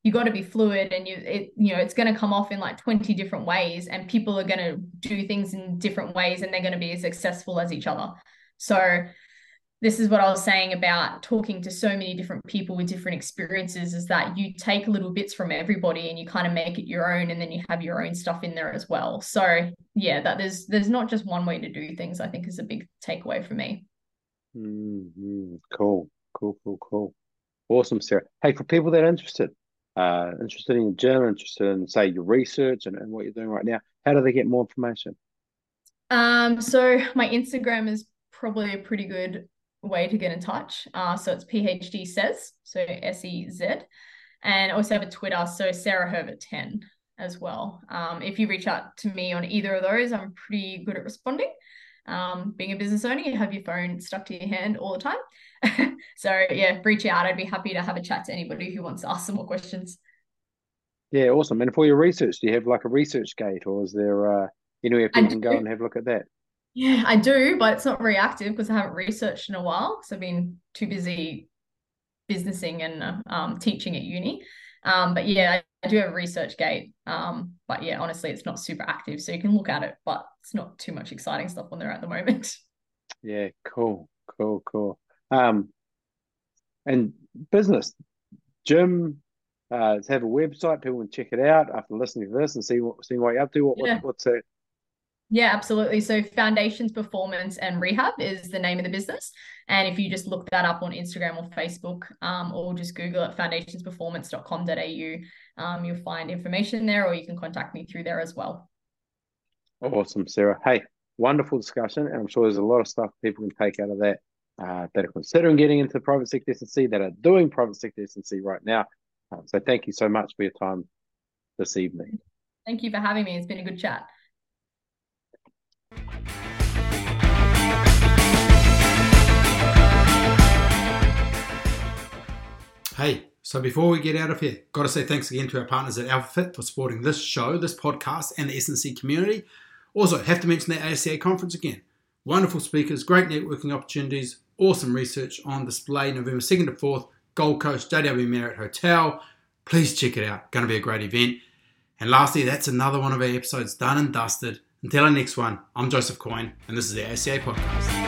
B: you got to be fluid and you it you know it's going to come off in like 20 different ways and people are going to do things in different ways and they're going to be as successful as each other so this is what I was saying about talking to so many different people with different experiences is that you take little bits from everybody and you kind of make it your own and then you have your own stuff in there as well. So yeah, that there's there's not just one way to do things, I think is a big takeaway for me.
A: Mm-hmm. Cool, cool, cool, cool. Awesome, Sarah. Hey, for people that are interested, uh, interested in gym, interested in say your research and, and what you're doing right now, how do they get more information?
B: Um, so my Instagram is probably a pretty good way to get in touch. Uh, so it's PhD says, so S E Z. And I also have a Twitter, so Sarah Hervert 10 as well. Um, if you reach out to me on either of those, I'm pretty good at responding. Um, being a business owner, you have your phone stuck to your hand all the time. so yeah, reach out. I'd be happy to have a chat to anybody who wants to ask some more questions.
A: Yeah, awesome. And for your research, do you have like a research gate or is there uh, anywhere people can go and have a look at that?
B: Yeah, I do, but it's not reactive because I haven't researched in a while because I've been too busy businessing and um, teaching at uni. Um, but yeah, I do have a research gate. Um, but yeah, honestly, it's not super active. So you can look at it, but it's not too much exciting stuff on there at the moment.
A: Yeah, cool, cool, cool. Um, and business, gym, uh, have a website. People can check it out after listening to this and see what see what you're up to. What, yeah. what what's it?
B: Yeah, absolutely. So Foundations Performance and Rehab is the name of the business. And if you just look that up on Instagram or Facebook, um, or just Google it, foundationsperformance.com.au, um, you'll find information there, or you can contact me through there as well.
A: Awesome, Sarah. Hey, wonderful discussion. And I'm sure there's a lot of stuff people can take out of that uh, that are considering getting into private sector S&C, that are doing private sector S&C right now. Um, so thank you so much for your time this evening.
B: Thank you for having me. It's been a good chat.
C: Hey, so before we get out of here, got to say thanks again to our partners at AlphaFit for supporting this show, this podcast, and the S&C community. Also, have to mention the ASCA conference again. Wonderful speakers, great networking opportunities, awesome research on display November 2nd to 4th, Gold Coast, JW Marriott Hotel. Please check it out. Going to be a great event.
A: And lastly, that's another one of our episodes done and dusted. Until our next one, I'm Joseph Coyne, and this is the ASCA Podcast.